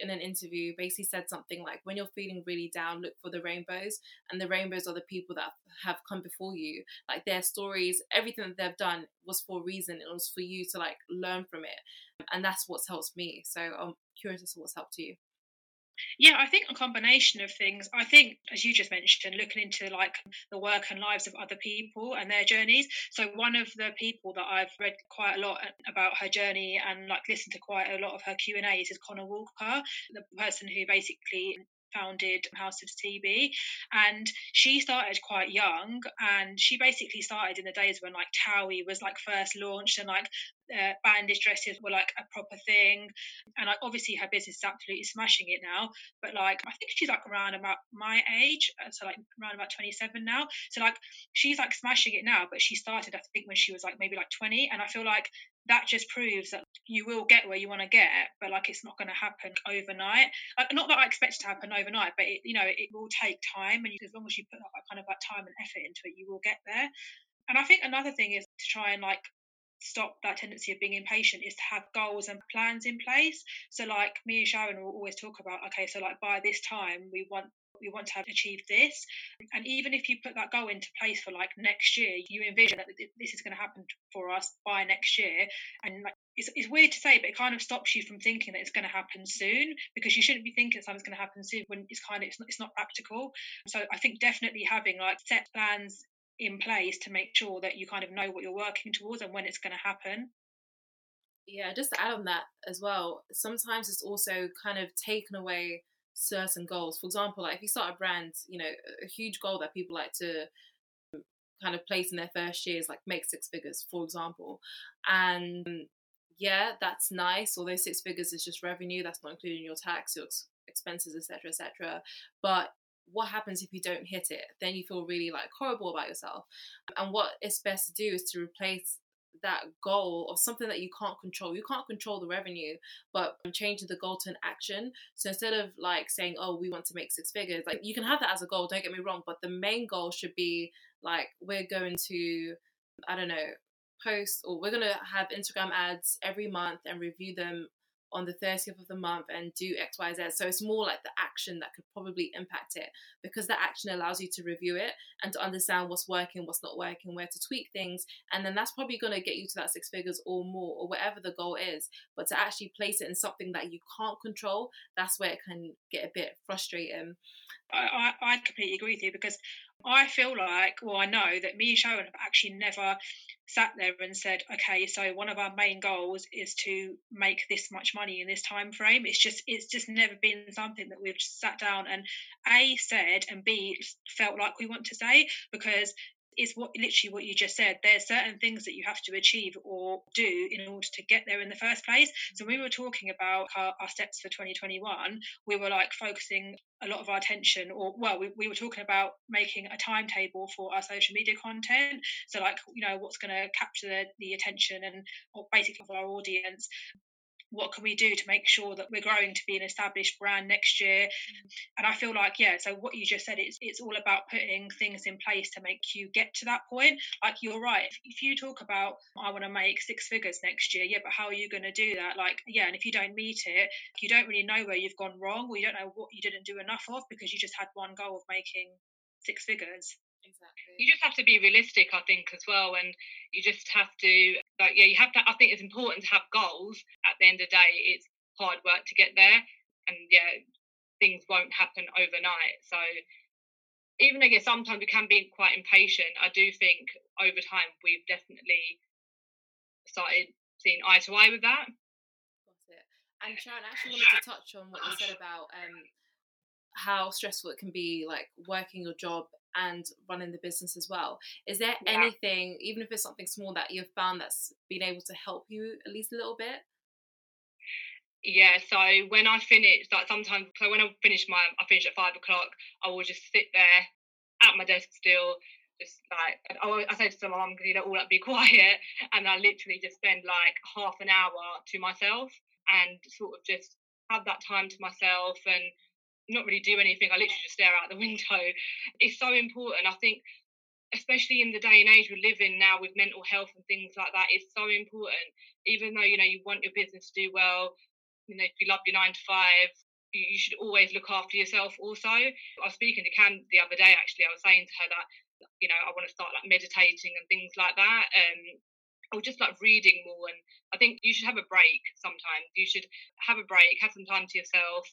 in an interview basically said something like when you're feeling really down look for the rainbows and the rainbows are the people that have come before you. Like their stories everything that they've done was for a reason. It was for you to like learn from it. And that's what's helped me. So i'm curious as to what's helped you yeah, I think a combination of things. I think, as you just mentioned, looking into like the work and lives of other people and their journeys. So one of the people that I've read quite a lot about her journey and like listened to quite a lot of her Q and A's is Conna Walker, the person who basically founded House of CB. And she started quite young and she basically started in the days when like Towie was like first launched and like uh, bandage dresses were like a proper thing. And like obviously her business is absolutely smashing it now. But like I think she's like around about my age, uh, so like around about 27 now. So like she's like smashing it now, but she started I think when she was like maybe like 20. And I feel like that just proves that you will get where you want to get, but like it's not going to happen overnight. Not that I expect it to happen overnight, but it, you know, it will take time, and as long as you put kind of like time and effort into it, you will get there. And I think another thing is to try and like stop that tendency of being impatient is to have goals and plans in place. So like me and Sharon will always talk about, okay, so like by this time we want we want to have achieved this. And even if you put that goal into place for like next year, you envision that this is going to happen for us by next year. And like, it's, it's weird to say, but it kind of stops you from thinking that it's going to happen soon because you shouldn't be thinking something's going to happen soon when it's kind of it's not, it's not practical. So I think definitely having like set plans in place to make sure that you kind of know what you're working towards and when it's going to happen. Yeah, just to add on that as well, sometimes it's also kind of taken away certain goals. For example, like if you start a brand, you know, a huge goal that people like to kind of place in their first year is like make six figures, for example. And um, yeah, that's nice. Although six figures is just revenue, that's not including your tax, your expenses, etc., etc. But what happens if you don't hit it? Then you feel really like horrible about yourself. And what it's best to do is to replace that goal of something that you can't control. You can't control the revenue, but changing the goal to an action. So instead of like saying, "Oh, we want to make six figures," like you can have that as a goal. Don't get me wrong, but the main goal should be like we're going to, I don't know, post or we're gonna have Instagram ads every month and review them on the 30th of the month and do XYZ. So it's more like the action that could probably impact it because that action allows you to review it and to understand what's working, what's not working, where to tweak things. And then that's probably going to get you to that six figures or more or whatever the goal is. But to actually place it in something that you can't control, that's where it can get a bit frustrating. I, I, I completely agree with you because I feel like, well, I know that me and Sharon have actually never sat there and said, okay, so one of our main goals is to make this much money in this time frame. It's just it's just never been something that we've sat down and A said and B felt like we want to say because is what literally what you just said. There's certain things that you have to achieve or do in order to get there in the first place. So we were talking about our, our steps for 2021. We were like focusing a lot of our attention, or well, we, we were talking about making a timetable for our social media content. So like you know what's going to capture the, the attention and basically of our audience what can we do to make sure that we're growing to be an established brand next year? Mm. And i feel like yeah so what you just said it's it's all about putting things in place to make you get to that point. Like you're right. If, if you talk about i want to make six figures next year yeah but how are you going to do that? Like yeah and if you don't meet it you don't really know where you've gone wrong or you don't know what you didn't do enough of because you just had one goal of making six figures Exactly. You just have to be realistic, I think, as well, and you just have to, like, yeah, you have to. I think it's important to have goals. At the end of the day, it's hard work to get there, and yeah, things won't happen overnight. So, even though sometimes we can be quite impatient, I do think over time we've definitely started seeing eye to eye with that. And Sharon, I actually wanted to touch on what you said about um, how stressful it can be, like working your job and running the business as well. Is there yeah. anything, even if it's something small, that you've found that's been able to help you at least a little bit? Yeah, so when I finish, like sometimes, so when I finish my, I finish at five o'clock, I will just sit there at my desk still, just like, I, I say to my mum, you know, all that be quiet, and I literally just spend like half an hour to myself and sort of just have that time to myself and not really do anything. I literally just stare out the window. It's so important. I think, especially in the day and age we live in now with mental health and things like that, it's so important. Even though you know you want your business to do well, you know if you love your nine to five, you, should always look after yourself. Also, I was speaking to Cam the other day. Actually, I was saying to her that you know I want to start like meditating and things like that. Um, or just like reading more and i think you should have a break sometimes you should have a break have some time to yourself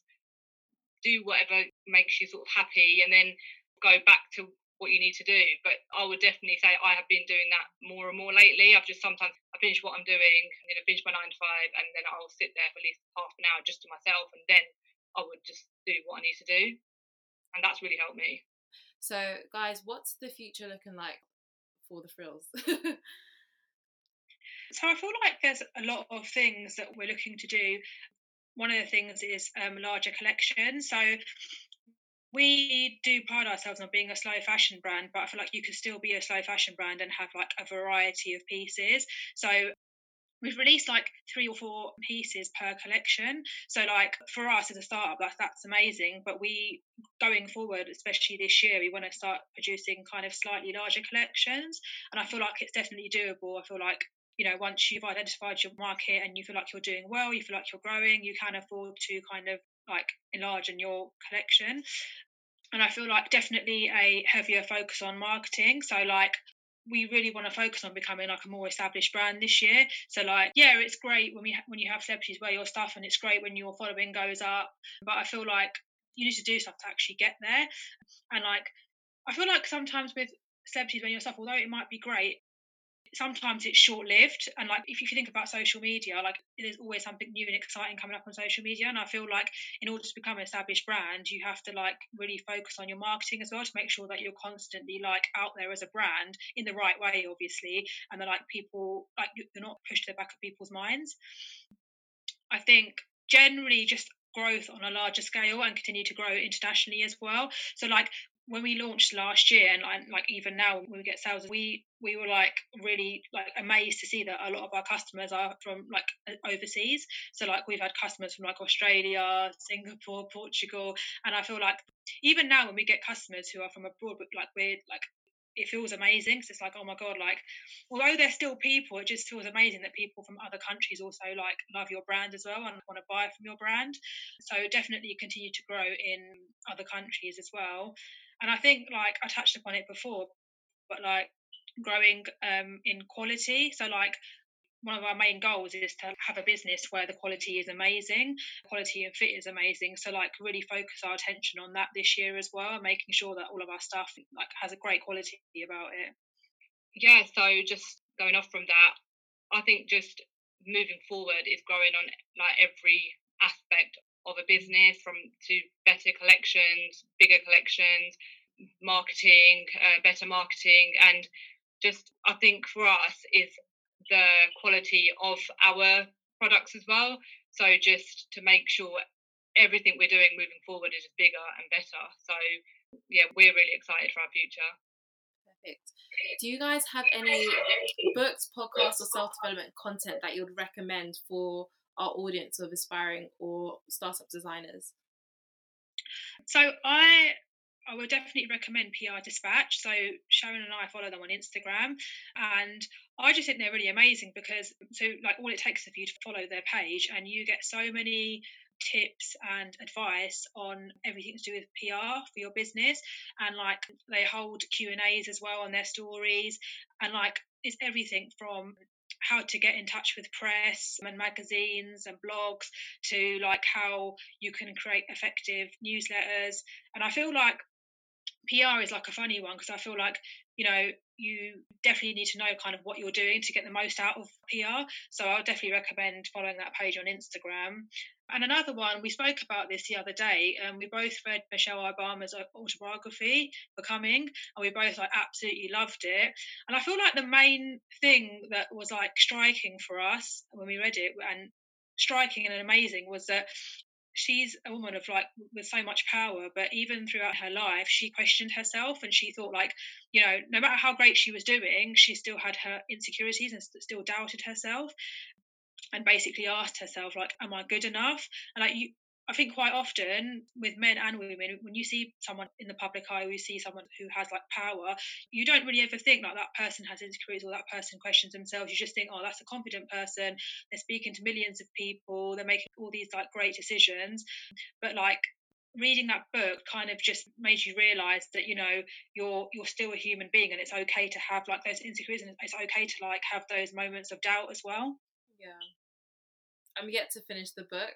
do whatever makes you sort of happy and then go back to what you need to do. But I would definitely say I have been doing that more and more lately. I've just sometimes I finish what I'm doing, you know, finish my nine to five, and then I'll sit there for at least half an hour just to myself, and then I would just do what I need to do, and that's really helped me. So, guys, what's the future looking like for the frills? so I feel like there's a lot of things that we're looking to do one of the things is um, larger collections. So we do pride ourselves on being a slow fashion brand, but I feel like you can still be a slow fashion brand and have like a variety of pieces. So we've released like three or four pieces per collection so like for us as a startup that's that's amazing but we going forward especially this year we want to start producing kind of slightly larger collections and i feel like it's definitely doable i feel like you know, once you've identified your market and you feel like you're doing well, you feel like you're growing, you can afford to kind of like enlarge in your collection. And I feel like definitely a heavier focus on marketing. So like we really want to focus on becoming like a more established brand this year. So like, yeah, it's great when we ha- when you have celebrities wear your stuff, and it's great when your following goes up. But I feel like you need to do stuff to actually get there. And like, I feel like sometimes with celebrities when your stuff, although it might be great, sometimes it's short lived. And like if you think about social media, like there's always something new and exciting coming up on social media. And I feel like in order to become an established brand, you have to like really focus on your marketing as well to make sure that you're constantly like out there as a brand in the right way, obviously, and that like people like you're not pushed to the back of people's minds. I think generally just growth on a larger scale and continue to grow internationally as well. So like when we launched last year and like, even now when we get sales we we were like really like amazed to see that a lot of our customers are from like overseas. So like we've had customers from like australia singapore portugal and i feel like even now when we get customers who are from abroad like we're like it feels amazing. Because it's like oh my god like although they're still people it just feels amazing that people from other countries also like love your brand as well and want to buy from your brand. So definitely continue to grow in other countries as well and I think like I touched upon it before, but like growing um, in quality. So like one of our main goals is to have a business where the quality is amazing, quality and fit is amazing. So like really focus our attention on that this year as well, making sure that all of our stuff like has a great quality about it. Yeah, so just going off from that, I think just moving forward is growing on like every aspect of a business from to better collections, bigger collections, marketing, uh, better marketing, and just I think for us is the quality of our products as well. So just to make sure everything we're doing moving forward is bigger and better. So yeah, we're really excited for our future. Perfect. Do you guys have any books, podcasts, or self development content that you'd recommend for our audience of aspiring or startup designers? So I I would definitely recommend PR Dispatch. So Sharon and I follow them on Instagram, and I just think they're really amazing because so like all it takes is for you to follow their page, and you get so many tips and advice on everything to do with PR for your business, and like they hold Q and A's as well on their stories, and like it's everything from how to get in touch with press and magazines and blogs to like how you can create effective newsletters. And i feel like PR is like a funny one because I feel like you know you definitely need to know kind of what you're doing to get the most out of PR. So I'll definitely recommend following that page on Instagram. And another one, we spoke about this the other day. and we both read Michelle Obama's uh, autobiography, Becoming, and we both like absolutely loved it. And I feel like the main thing that was like striking for us when we read it and striking and amazing was that she's a woman of like with so much power but even throughout her life she questioned herself and she thought like you know no matter how great she was doing she still had her insecurities and still doubted herself and basically asked herself like am i good enough? And like you I think quite often with men and women, when you see someone in the public eye, or you see someone who has like power, you don't really ever think like that person has insecurities or that person questions themselves. You just think, oh, that's a confident person. They're speaking to millions of people. They're making all these like great decisions. But like reading that book kind of just made you realize that you know you're you're still a human being and it's okay to have like those insecurities and it's okay to like have those moments of doubt as well yeah i'm yet to finish the book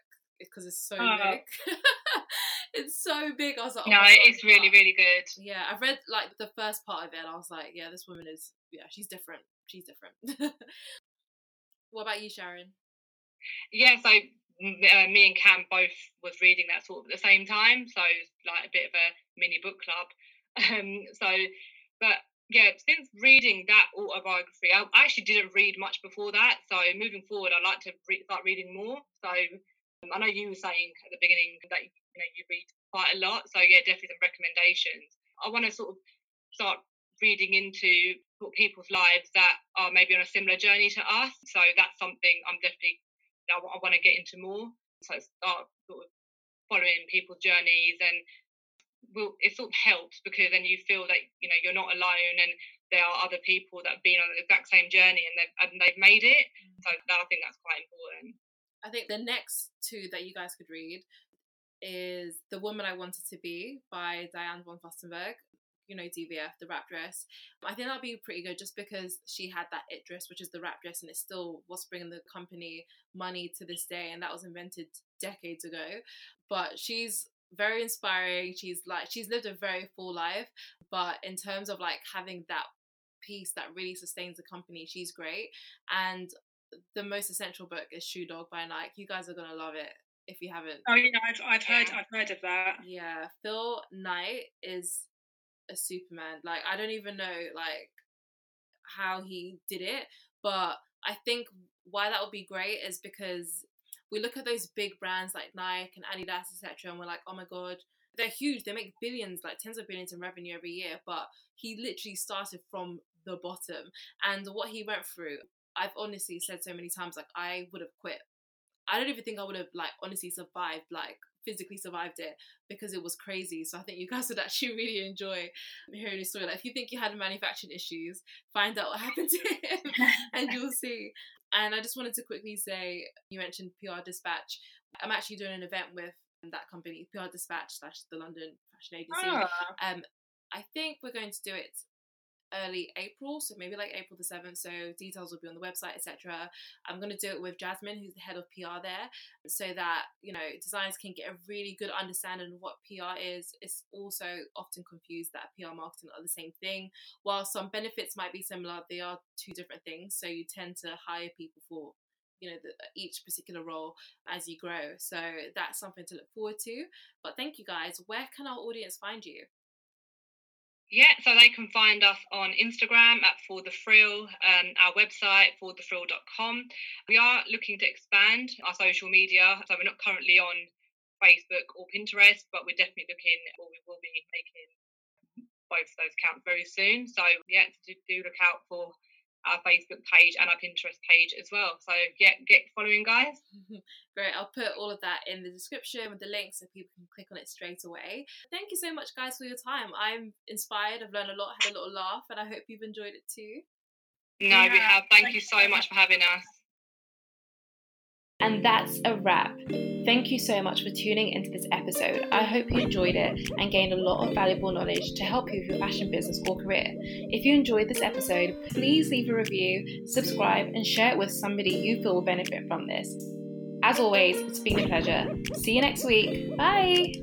because it's so oh. big. it's so big. I was like, oh no, it's really, really good. Yeah, I've read like the first part of it, and I was like, yeah, this woman is, yeah, she's different. She's different. what about you, Sharon? Yeah, so uh, me and Cam both was reading that sort of at the same time, so like a bit of a mini book club. Um, so, but yeah, since reading that autobiography, I actually didn't read much before that. So moving forward, I'd like to re- start reading more. So I know you were saying at the beginning that you know you read quite a lot, so yeah, definitely some recommendations. I want to sort of start reading into people's lives that are maybe on a similar journey to us. So that's something I'm definitely I, I want to get into more. So start sort of following people's journeys and will it sort of helps because then you feel that you know you're not alone and there are other people that have been on the exact same journey and they've, and they've made it. Mm. So that, I think that's quite important. I think the next two that you guys could read is The Woman I Wanted to Be by Diane von Furstenberg. You know, DVF, the wrap dress. I think that'll be pretty good just because she had that it dress, which is the wrap dress, and it's still what's bringing the company money to this day. And that was invented decades ago. But she's very inspiring. She's like she's lived a very full life, but in terms of like having that piece that really sustains the company, she's great. And the most essential book is Shoe Dog by Nike. You guys are gonna love it if you haven't. Oh yeah, I've I've heard. I've heard of that. Yeah, Phil Knight is a Superman. Like I don't even know like how he did it, but I think why that would be great is because we look at those big brands like Nike and Adidas, etc., and we're like, oh my god, they're huge. They make billions, like tens of billions in revenue every year. But he literally started from the bottom, and what he went through, I've honestly said so many times, like I would have quit. I don't even think I would have like honestly survived, like physically survived it because it was crazy. So I think you guys would actually really enjoy hearing his story. Like if you think you had manufacturing issues, find out what happened to him, and you'll see. And I just wanted to quickly say, you mentioned PR Dispatch. I'm actually doing an event with that company, PR Dispatch slash the London Fashion Agency. Ah. Um, I think we're going to do it early April, so maybe like April the 7th. So details will be on the website, etc. I'm going to do it with Jasmine, who's the head of PR there, so that you know designers can get a really good understanding of what PR is. It's also often confused that PR marketing are the same thing. While some benefits might be similar, they are two different things. So you tend to hire people for you know the, each particular role as you grow so that's something to look forward to but thank you guys where can our audience find you yeah, so they can find us on Instagram at For the Frill, um, our website, forthefrill.com. We are looking to expand our social media, so we're not currently on Facebook or Pinterest, but we're definitely looking, or we will be making both those accounts very soon. So, yeah, do, do look out for our Facebook page and our Pinterest page as well. So get get following, guys. Great. I'll put all of that in the description with the link so people can click on it straight away. Thank you so much, guys, for your time. I'm inspired. I've learned a lot, had a little laugh, and I hope you've enjoyed it too. No, yeah. we have. Thank, Thank you so much for having us. And that's a wrap. Thank you so much for tuning into this episode. I hope you enjoyed it and gained a lot of valuable knowledge to help you with your fashion business or career. If you enjoyed this episode, please leave a review, subscribe, and share it with somebody you feel will benefit from this. As always, it's been a pleasure. See you next week. Bye.